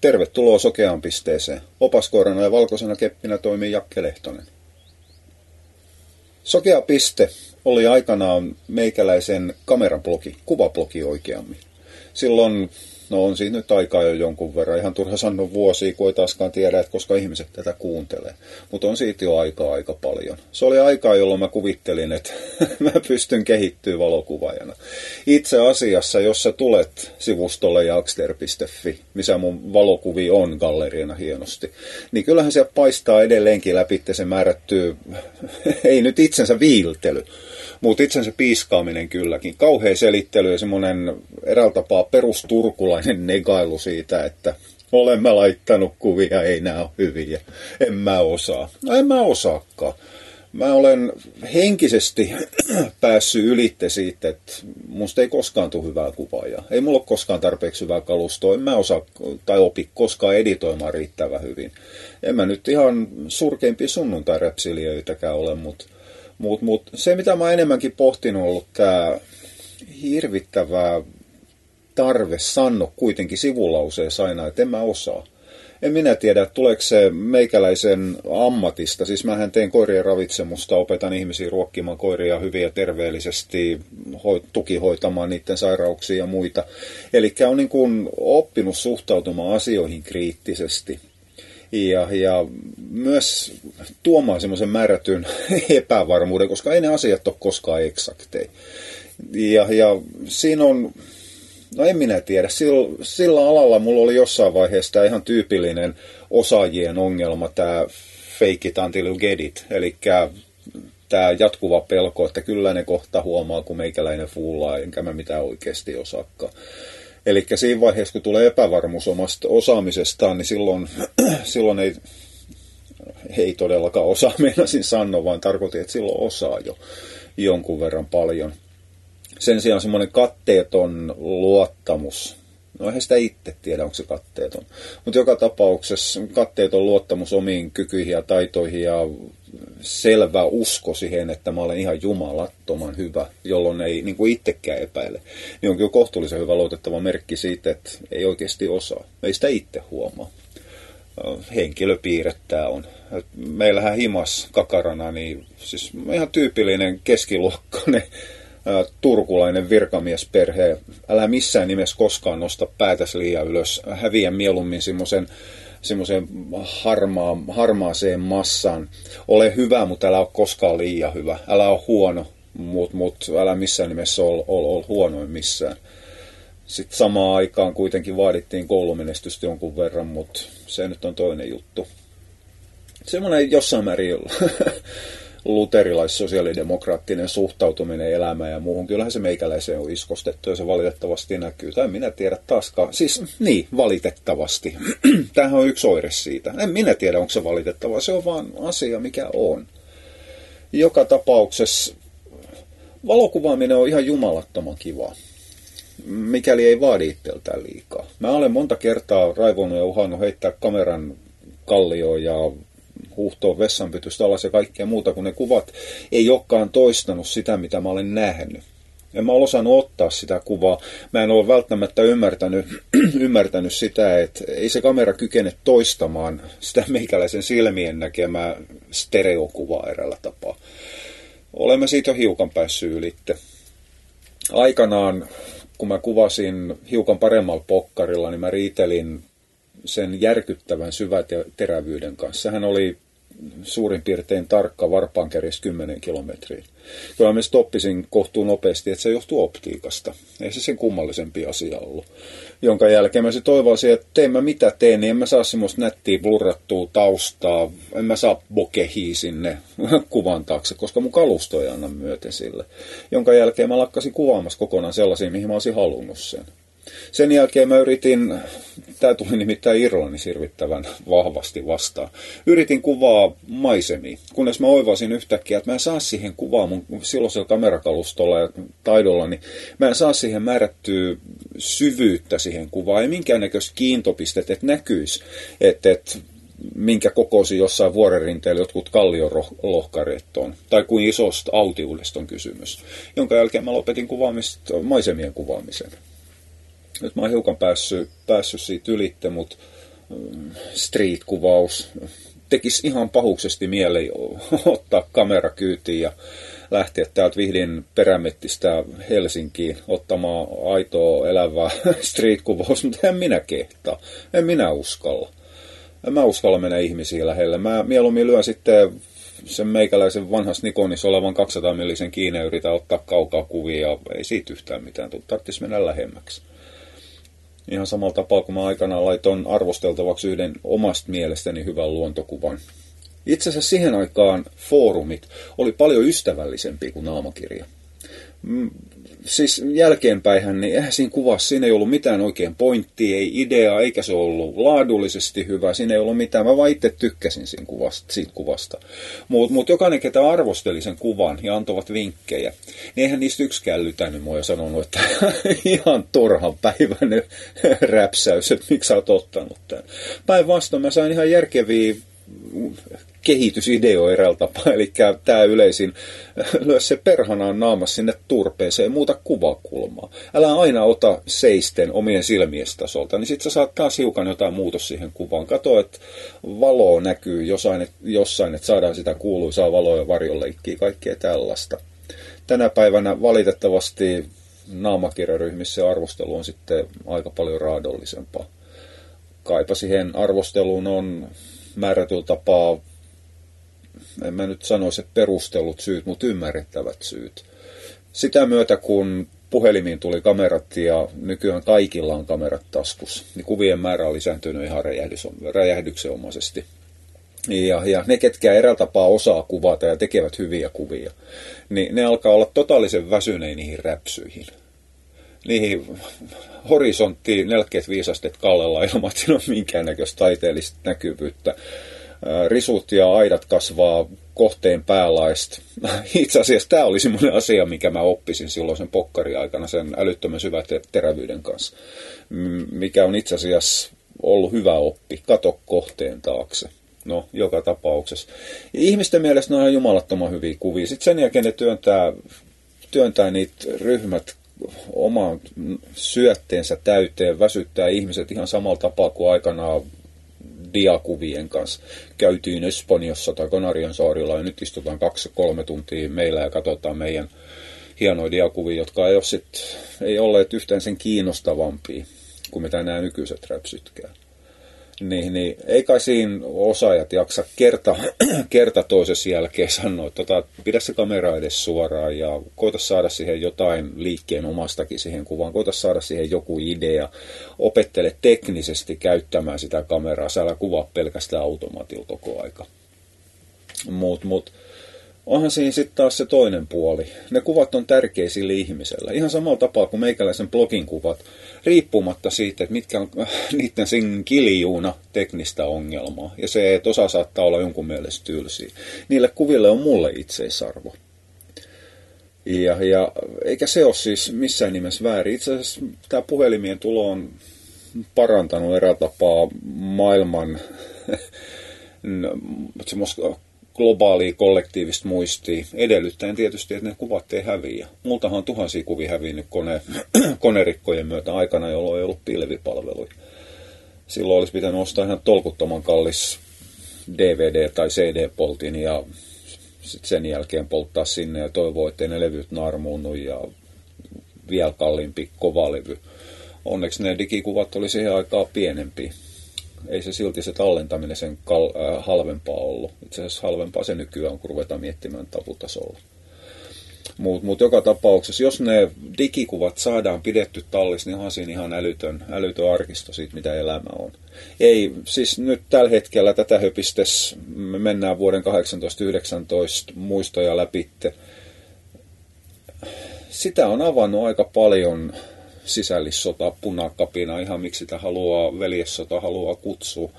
Tervetuloa sokeaan pisteeseen. Opaskoirana ja valkoisena keppinä toimii Jakke Lehtonen. Sokea piste oli aikanaan meikäläisen kamerablogi, kuvablogi oikeammin. Silloin No on siinä nyt aikaa jo jonkun verran. Ihan turha sanoa vuosia, kun ei taaskaan tiedä, että koska ihmiset tätä kuuntelee. Mutta on siitä jo aikaa aika paljon. Se oli aikaa, jolloin mä kuvittelin, että mä pystyn kehittyä valokuvaajana. Itse asiassa, jos sä tulet sivustolle jakster.fi, missä mun valokuvi on galleriana hienosti, niin kyllähän se paistaa edelleenkin läpi se määrätty, ei nyt itsensä viiltely, mutta itsensä piiskaaminen kylläkin. Kauhea selittely ja semmoinen eräällä tapaa perusturkulainen negailu siitä, että olen mä laittanut kuvia, ei nämä ole hyviä, en mä osaa. No en mä osaakaan. Mä olen henkisesti päässyt ylitte siitä, että musta ei koskaan tule hyvää kuvaajaa. Ei mulla ole koskaan tarpeeksi hyvää kalustoa. En mä osaa tai opi koskaan editoimaan riittävän hyvin. En mä nyt ihan surkeimpia sunnuntai-repsiliöitäkään ole, mutta mutta mut, se, mitä mä enemmänkin pohtinut, on ollut tämä hirvittävä tarve sanno kuitenkin sivulauseessa aina, että en mä osaa. En minä tiedä, tuleeko se meikäläisen ammatista. Siis mähän teen koirien ravitsemusta, opetan ihmisiä ruokkimaan koiria hyvin ja terveellisesti, tukihoitamaan niiden sairauksia ja muita. Eli on niin kuin oppinut suhtautumaan asioihin kriittisesti ja, ja myös tuomaan semmoisen määrätyn epävarmuuden, koska ei ne asiat ole koskaan eksakteja. Ja, ja siinä on, no en minä tiedä, sillä, sillä alalla mulla oli jossain vaiheessa tämä ihan tyypillinen osaajien ongelma, tämä fake it until you get it, eli tämä jatkuva pelko, että kyllä ne kohta huomaa, kun meikäläinen fuulaa, enkä mä mitään oikeasti osaakaan. Eli siinä vaiheessa, kun tulee epävarmuus omasta osaamisestaan, niin silloin, silloin ei, ei todellakaan osaa, meinasin sanoa, vaan tarkoitin, että silloin osaa jo jonkun verran paljon. Sen sijaan semmoinen katteeton luottamus, no eihän sitä itse tiedä, onko se katteeton, mutta joka tapauksessa katteeton luottamus omiin kykyihin ja taitoihin ja selvä usko siihen, että mä olen ihan jumalattoman hyvä, jolloin ei niin kuin itsekään epäile, niin on kyllä kohtuullisen hyvä luotettava merkki siitä, että ei oikeasti osaa. Ei sitä itse huomaa. Henkilöpiirre tämä on. Meillähän himas kakarana, niin siis ihan tyypillinen keskiluokkainen turkulainen virkamiesperhe. Älä missään nimessä koskaan nosta päätäsi liian ylös. Häviä mieluummin semmoisen semmoiseen harmaa, harmaaseen massaan. Ole hyvä, mutta älä ole koskaan liian hyvä. Älä ole huono, mutta mut, älä missään nimessä ole, ole, ole huonoin missään. Sitten samaan aikaan kuitenkin vaadittiin koulumenestystä jonkun verran, mutta se nyt on toinen juttu. Semmoinen jossain määrin luterilais-sosiaalidemokraattinen suhtautuminen elämään ja muuhun. Kyllähän se meikäläiseen on iskostettu ja se valitettavasti näkyy. Tai minä tiedä taaskaan. Siis niin, valitettavasti. Tämähän on yksi oire siitä. En minä tiedä, onko se valitettava. Se on vaan asia, mikä on. Joka tapauksessa valokuvaaminen on ihan jumalattoman kivaa mikäli ei vaadi itseltään liikaa. Mä olen monta kertaa raivonnut ja uhannut heittää kameran kallioon ja huuhtoon vessanpytystä alas ja kaikkea muuta, kun ne kuvat ei olekaan toistanut sitä, mitä mä olen nähnyt. En mä osannut ottaa sitä kuvaa. Mä en ole välttämättä ymmärtänyt, ymmärtänyt sitä, että ei se kamera kykene toistamaan sitä meikäläisen silmien näkemää stereokuvaa erällä tapaa. Olemme siitä jo hiukan päässyt ylitte. Aikanaan, kun mä kuvasin hiukan paremmalla pokkarilla, niin mä riitelin sen järkyttävän syväterävyyden kanssa. Hän oli suurin piirtein tarkka varpaankärjes 10 kilometriä. Kyllä mä stoppisin kohtuun nopeasti, että se johtuu optiikasta. Ei se sen kummallisempi asia ollut. Jonka jälkeen mä se toivoisin, että teen mä mitä teen, niin en mä saa semmoista nättiä blurrattua taustaa, en mä saa bokehia sinne kuvan taakse, koska mun kalusto ei anna myöten sille. Jonka jälkeen mä lakkasin kuvaamassa kokonaan sellaisia, mihin mä olisin halunnut sen. Sen jälkeen mä yritin, tämä tuli nimittäin Irlannissa hirvittävän vahvasti vastaan, yritin kuvaa maisemia, kunnes mä oivasin yhtäkkiä, että mä en saa siihen kuvaa mun silloisella kamerakalustolla ja taidolla, niin mä en saa siihen määrättyä syvyyttä siihen kuvaan, ei minkäännäköistä kiintopistet, että näkyisi, että, että minkä kokoisi jossain vuorenrinteellä jotkut kalliolohkareet on, tai kuin isosta autiudesta on kysymys, jonka jälkeen mä lopetin kuvaamista, maisemien kuvaamisen nyt mä oon hiukan päässyt, päässyt siitä ylitte, mutta street-kuvaus. Tekisi ihan pahuksesti mieli ottaa kamera kyytiin ja lähteä täältä Vihdin perämettistä Helsinkiin ottamaan aitoa elävää street-kuvaus, mutta en minä kehtaa. En minä uskalla. En mä uskalla mennä ihmisiä lähelle. Mä mieluummin lyön sitten sen meikäläisen vanhas Nikonissa olevan 200 millisen kiinni ja yritän ottaa kaukaa kuvia. Ei siitä yhtään mitään. Tarvitsisi mennä lähemmäksi. Ihan samalla tapaa, kun mä aikanaan laitoin arvosteltavaksi yhden omasta mielestäni hyvän luontokuvan. Itse asiassa siihen aikaan foorumit oli paljon ystävällisempi kuin naamakirja. Mm, siis jälkeenpäinhän, niin eihän siinä kuvassa, siinä ei ollut mitään oikein pointtia, ei idea, eikä se ollut laadullisesti hyvä, siinä ei ollut mitään, mä vaan itse tykkäsin siinä kuvasta, siitä kuvasta. Mutta mut jokainen, ketä arvosteli sen kuvan ja antoivat vinkkejä, niin eihän niistä yksikään lytänyt mua ja sanonut, että ihan turhan päivän räpsäys, että miksi sä oot ottanut tämän. Päinvastoin mä sain ihan järkeviä kehitysideo tapaa, eli tämä yleisin, lyö se perhanaan naamas sinne turpeeseen, muuta kuvakulmaa. Älä aina ota seisten omien silmies tasolta, niin sitten sä saat taas hiukan jotain muutos siihen kuvaan. Kato, että valo näkyy jossain, jossain, että saadaan sitä kuuluisaa valoa ja varjoleikkiä, kaikkea tällaista. Tänä päivänä valitettavasti naamakirjaryhmissä arvostelu on sitten aika paljon raadollisempaa. Kaipa siihen arvosteluun on määrätyllä tapaa en mä nyt sanoisi, että perustellut syyt, mutta ymmärrettävät syyt. Sitä myötä, kun puhelimiin tuli kamerat ja nykyään kaikilla on kamerat taskus, niin kuvien määrä on lisääntynyt ihan räjähdyksenomaisesti. Ja, ja ne, ketkä eräällä tapaa osaa kuvata ja tekevät hyviä kuvia, niin ne alkaa olla totaalisen väsyneen niihin räpsyihin. Niihin horisonttiin 45 astetta kallella ilman, että siinä on minkäännäköistä taiteellista näkyvyyttä risut ja aidat kasvaa kohteen päälaista. Itse asiassa tämä oli semmoinen asia, mikä mä oppisin silloin sen pokkari-aikana sen älyttömän syvän terävyyden kanssa, mikä on itse asiassa ollut hyvä oppi. Kato kohteen taakse. No, joka tapauksessa. Ihmisten mielestä ne on jumalattoman hyviä kuvia. Sitten sen jälkeen ne työntää, työntää niitä ryhmät omaan syötteensä täyteen, väsyttää ihmiset ihan samalla tapaa kuin aikanaan diakuvien kanssa. Käytiin Espanjassa tai Kanarian saarilla ja nyt istutaan kaksi-kolme tuntia meillä ja katsotaan meidän hienoja diakuvia, jotka ei, ole sit, ei olleet yhtään sen kiinnostavampia kuin mitä nämä nykyiset räpsytkään niin, niin ei kai siinä osaajat jaksa kerta, kerta toisessa jälkeen sanoa, että tota, pidä se kamera edes suoraan ja koita saada siihen jotain liikkeen omastakin siihen kuvaan, koita saada siihen joku idea, opettele teknisesti käyttämään sitä kameraa, sä älä kuvaa pelkästään automaatilla koko aika. Mut, mut, onhan siinä sitten taas se toinen puoli. Ne kuvat on tärkeä sille ihmiselle. Ihan samalla tapaa kuin meikäläisen blogin kuvat, riippumatta siitä, että mitkä on äh, niiden sen kiljuuna teknistä ongelmaa. Ja se, että osa saattaa olla jonkun mielestä tylsiä. Niille kuville on mulle itseisarvo. Ja, ja eikä se ole siis missään nimessä väärin. Itse asiassa tämä puhelimien tulo on parantanut erää tapaa maailman globaalia kollektiivista muistia, edellyttäen tietysti, että ne kuvat ei häviä. Multahan on tuhansia kuvia hävinnyt kone, konerikkojen myötä aikana, jolloin ei ollut pilvipalveluja. Silloin olisi pitänyt ostaa ihan tolkuttoman kallis DVD- tai CD-poltin ja sitten sen jälkeen polttaa sinne ja toivoa, ettei ne levyt narmuunnu ja vielä kalliimpi kovalevy. Onneksi ne digikuvat oli siihen aikaan pienempi ei se silti se tallentaminen sen kal- äh, halvempaa ollut. Itse asiassa halvempaa se nykyään, kun ruvetaan miettimään taputasolla. Mutta mut joka tapauksessa, jos ne digikuvat saadaan pidetty tallissa, niin onhan siinä ihan älytön, älytön arkisto siitä, mitä elämä on. Ei, siis nyt tällä hetkellä tätä höpistes, me mennään vuoden 1819 muistoja läpitte. Sitä on avannut aika paljon sisällissota, punakapina, ihan miksi sitä haluaa, veljessota haluaa kutsua.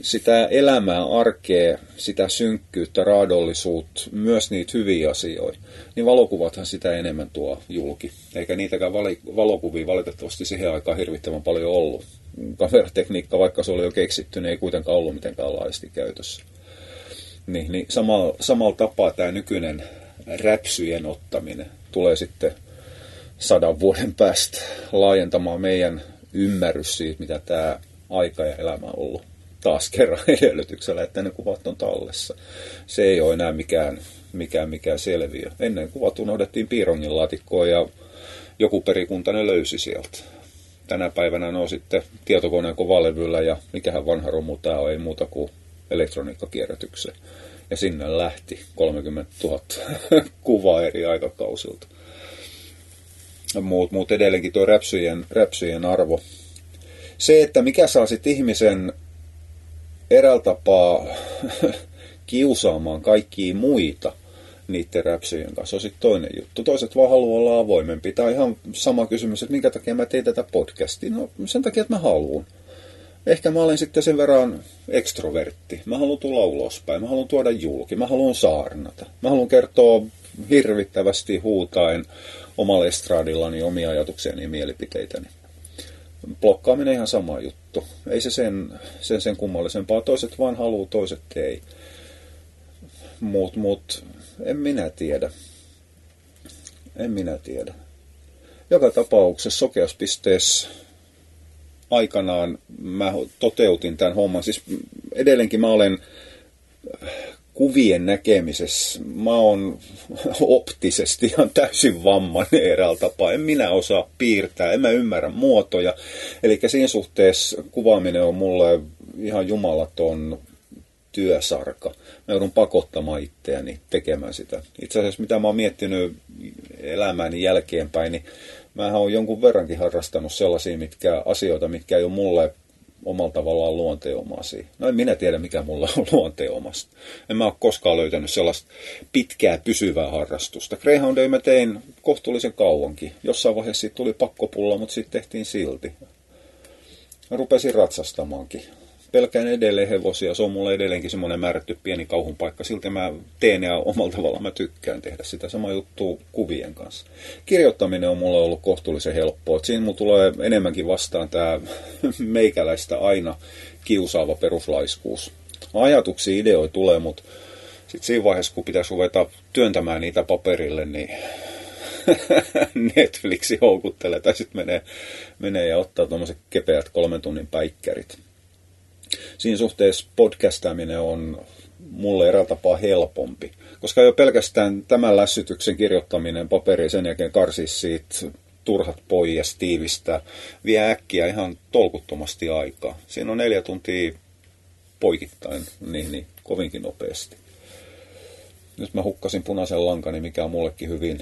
Sitä elämää, arkea, sitä synkkyyttä, raadollisuutta, myös niitä hyviä asioita, niin valokuvathan sitä enemmän tuo julki. Eikä niitäkään vali- valokuvia valitettavasti siihen aikaan hirvittävän paljon ollut. Kameratekniikka, vaikka se oli jo keksitty, niin ei kuitenkaan ollut mitenkään laajasti käytössä. Niin, niin samalla, samalla tapaa tämä nykyinen räpsyjen ottaminen tulee sitten sadan vuoden päästä laajentamaan meidän ymmärrys siitä, mitä tämä aika ja elämä ollut taas kerran edellytyksellä, että ne kuvat on tallessa. Se ei ole enää mikään, mikään, mikään selviö. Ennen kuvat unohdettiin piirongin laatikkoon ja joku perikunta ne löysi sieltä. Tänä päivänä ne on sitten tietokoneen kovalevyllä ja mikähän vanha romu tämä on, ei muuta kuin elektroniikkakierrätykseen. Ja sinne lähti 30 000 kuvaa eri aikakausilta. Mutta mut edelleenkin tuo räpsyjen, räpsyjen arvo. Se, että mikä saa sitten ihmisen eräällä tapaa kiusaamaan kaikkia muita niiden räpsyjen kanssa on sitten toinen juttu. Toiset vaan haluaa olla avoimempi. Tämä on ihan sama kysymys, että minkä takia mä teen tätä podcastia. No sen takia, että mä haluan. Ehkä mä olen sitten sen verran ekstrovertti. Mä haluan tulla ulospäin. Mä haluan tuoda julki. Mä haluan saarnata. Mä haluan kertoa hirvittävästi huutaen omalla estradillani omia ajatuksiani ja mielipiteitäni blokkaaminen ihan sama juttu. Ei se sen, sen, sen kummallisempaa. Toiset vaan haluaa, toiset ei. Mut, mut, en minä tiedä. En minä tiedä. Joka tapauksessa sokeaspisteessä aikanaan mä toteutin tämän homman. Siis edelleenkin mä olen kuvien näkemisessä, mä oon optisesti ihan täysin vammainen eräällä tapaa. En minä osaa piirtää, en mä ymmärrä muotoja. Eli siinä suhteessa kuvaaminen on mulle ihan jumalaton työsarka. Mä joudun pakottamaan itseäni tekemään sitä. Itse asiassa mitä mä oon miettinyt elämäni jälkeenpäin, niin mä oon jonkun verrankin harrastanut sellaisia mitkä, asioita, mitkä ei ole mulle omalla tavallaan luonteenomaisia. No en minä tiedä, mikä mulla on luonteomasta. En mä ole koskaan löytänyt sellaista pitkää pysyvää harrastusta. Greyhoundia mä tein kohtuullisen kauankin. Jossain vaiheessa siitä tuli pakkopulla, mutta sitten tehtiin silti. Mä rupesin ratsastamaankin pelkään edelleen hevosia. Se on mulle edelleenkin semmoinen määrätty pieni kauhun paikka. Silti mä teen ja omalla tavalla mä tykkään tehdä sitä. Sama juttu kuvien kanssa. Kirjoittaminen on mulle ollut kohtuullisen helppoa. Siinä mulla tulee enemmänkin vastaan tämä meikäläistä aina kiusaava peruslaiskuus. Ajatuksia, ideoita tulee, mutta sitten siinä vaiheessa, kun pitäisi ruveta työntämään niitä paperille, niin Netflixi houkuttelee tai sitten menee, menee ja ottaa tuommoiset kepeät kolmen tunnin päikkärit siinä suhteessa podcastaminen on mulle eräällä tapaa helpompi. Koska jo pelkästään tämän lässytyksen kirjoittaminen paperiin sen jälkeen karsis siitä turhat pois tiivistä, vie äkkiä ihan tolkuttomasti aikaa. Siinä on neljä tuntia poikittain, niin, niin kovinkin nopeasti. Nyt mä hukkasin punaisen lankani, mikä on mullekin hyvin,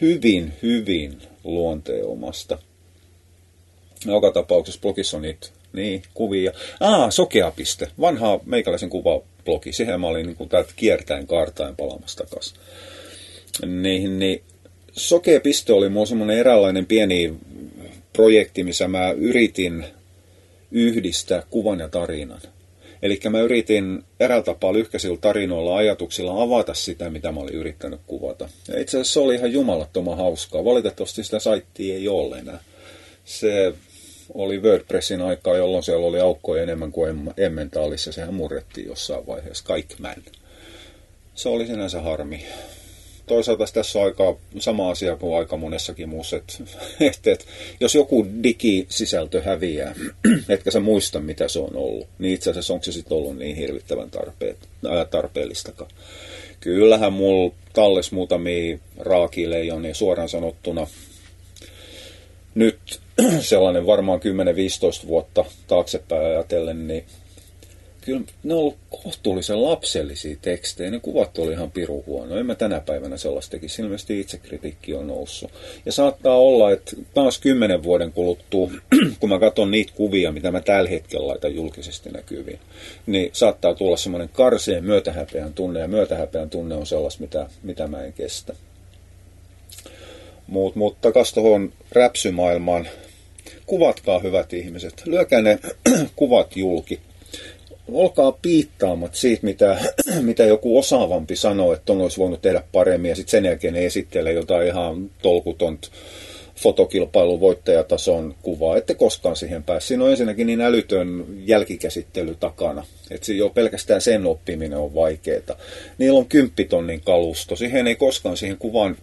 hyvin, hyvin luonteomasta. Joka tapauksessa blogissa on niitä niin, kuvia. Ah, sokeapiste. Vanha meikäläisen kuvablogi. Siihen mä olin niin täältä kiertäen kaartain palamassa takaisin. Niin, niin sokeapiste oli mun semmoinen eräänlainen pieni projekti, missä mä yritin yhdistää kuvan ja tarinan. Eli mä yritin eräällä tapaa lyhkäisillä tarinoilla, ajatuksilla avata sitä, mitä mä olin yrittänyt kuvata. Ja itse asiassa se oli ihan jumalattoman hauskaa. Valitettavasti sitä saittia ei ole enää. Se oli WordPressin aikaa, jolloin siellä oli aukkoja enemmän kuin Emmentaalissa. Sehän murrettiin jossain vaiheessa. Kaikki män. Se oli sinänsä harmi. Toisaalta tässä on aika sama asia kuin aika monessakin muussa, että, että, jos joku digisisältö häviää, etkä sä muista mitä se on ollut, niin itse asiassa onko se sitten ollut niin hirvittävän tarpeet, ää, tarpeellistakaan. Kyllähän mulla talles muutamia raakileijonia suoraan sanottuna nyt sellainen varmaan 10-15 vuotta taaksepäin ajatellen, niin kyllä ne on ollut kohtuullisen lapsellisia tekstejä. Ne kuvat oli ihan piru huono. En mä tänä päivänä sellaista tekisi. Ilmeisesti itsekritiikki on noussut. Ja saattaa olla, että taas kymmenen vuoden kuluttua, kun mä katson niitä kuvia, mitä mä tällä hetkellä laitan julkisesti näkyviin, niin saattaa tulla semmoinen karseen myötähäpeän tunne. Ja myötähäpeän tunne on sellaista, mitä, mitä mä en kestä. Mut, mutta takas tuohon räpsymaailmaan. Kuvatkaa hyvät ihmiset. Lyökää ne kuvat julki. Olkaa piittaamat siitä, mitä, mitä joku osaavampi sanoo, että on olisi voinut tehdä paremmin, ja sitten sen jälkeen ne esittelee jotain ihan tolkutont fotokilpailun voittajatason kuvaa, ette koskaan siihen pääse. Siinä on ensinnäkin niin älytön jälkikäsittely takana, että jo pelkästään sen oppiminen on vaikeaa. Niillä on kymppitonnin kalusto, siihen ei koskaan siihen kuvan,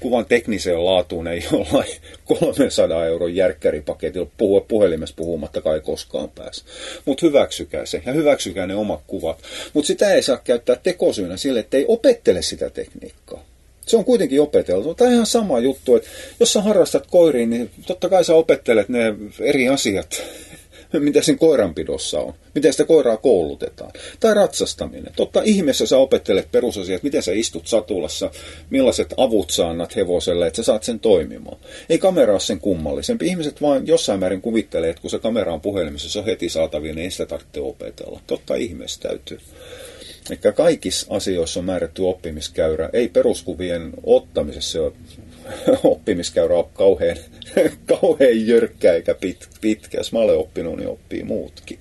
kuvan tekniseen laatuun ei jollain 300 euron järkkäripaketilla puhua puhelimessa puhumattakaan ei koskaan pääse. Mutta hyväksykää se ja hyväksykää ne omat kuvat. Mutta sitä ei saa käyttää tekosyynä sille, että ei opettele sitä tekniikkaa. Se on kuitenkin opeteltu. Tämä on ihan sama juttu, että jos sä harrastat koiriin, niin totta kai sä opettelet ne eri asiat, mitä sen koiranpidossa on, miten sitä koiraa koulutetaan. Tai ratsastaminen. Totta ihmeessä sä opettelet perusasiat, miten sä istut satulassa, millaiset avut sä annat hevoselle, että sä saat sen toimimaan. Ei kamera ole sen kummallisempi. Ihmiset vain jossain määrin kuvittelee, että kun se kamera on puhelimessa, se on heti saatavilla, niin ei sitä tarvitse opetella. Totta ihmeessä täytyy. Eli kaikissa asioissa on määrätty oppimiskäyrä. Ei peruskuvien ottamisessa ole oppimiskäyrä ole kauhean, kauhean jyrkkä eikä pit, pitkä. Jos mä olen oppinut, niin oppii muutkin.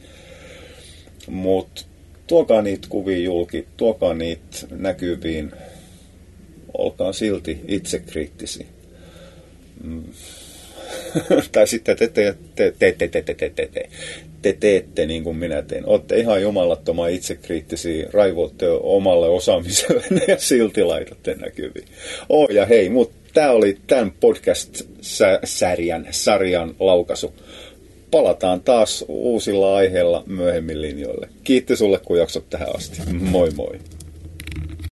Mutta tuokaa niitä kuvia julki, tuokaa niitä näkyviin. Olkaa silti itsekriittisiä. Mm. tai sitten te te, te, te, te, te, te, te, te teette niin kuin minä teen. Olette ihan jumalattoman itsekriittisiä, raivoitte omalle osaamiselle ja silti laitatte näkyviin. Oh ja hei, mutta tämä oli tämän podcast-sarjan sarjan laukaisu. Palataan taas uusilla aiheilla myöhemmin linjoille. Kiitti sulle, kun jaksot tähän asti. Moi moi.